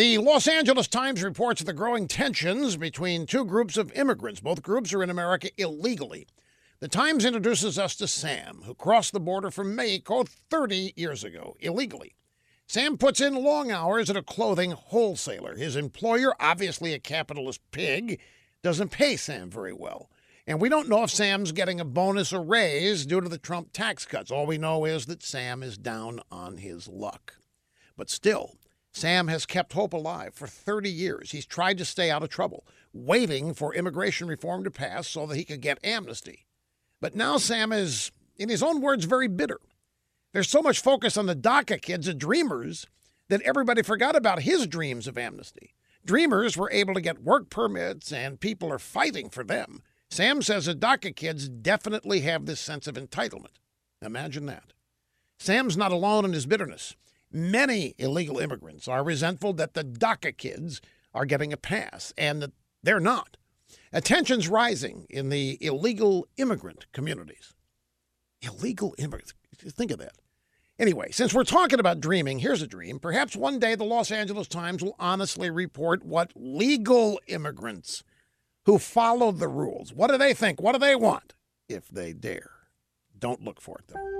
The Los Angeles Times reports the growing tensions between two groups of immigrants. Both groups are in America illegally. The Times introduces us to Sam, who crossed the border from Mexico 30 years ago, illegally. Sam puts in long hours at a clothing wholesaler. His employer, obviously a capitalist pig, doesn't pay Sam very well. And we don't know if Sam's getting a bonus or raise due to the Trump tax cuts. All we know is that Sam is down on his luck. But still, Sam has kept hope alive for 30 years. He's tried to stay out of trouble, waiting for immigration reform to pass so that he could get amnesty. But now Sam is, in his own words, very bitter. There's so much focus on the DACA kids and dreamers that everybody forgot about his dreams of amnesty. Dreamers were able to get work permits, and people are fighting for them. Sam says the DACA kids definitely have this sense of entitlement. Imagine that. Sam's not alone in his bitterness. Many illegal immigrants are resentful that the DACA kids are getting a pass and that they're not. Attention's rising in the illegal immigrant communities. Illegal immigrants. Think of that. Anyway, since we're talking about dreaming, here's a dream. Perhaps one day the Los Angeles Times will honestly report what legal immigrants who follow the rules, what do they think? What do they want? If they dare. Don't look for it, though.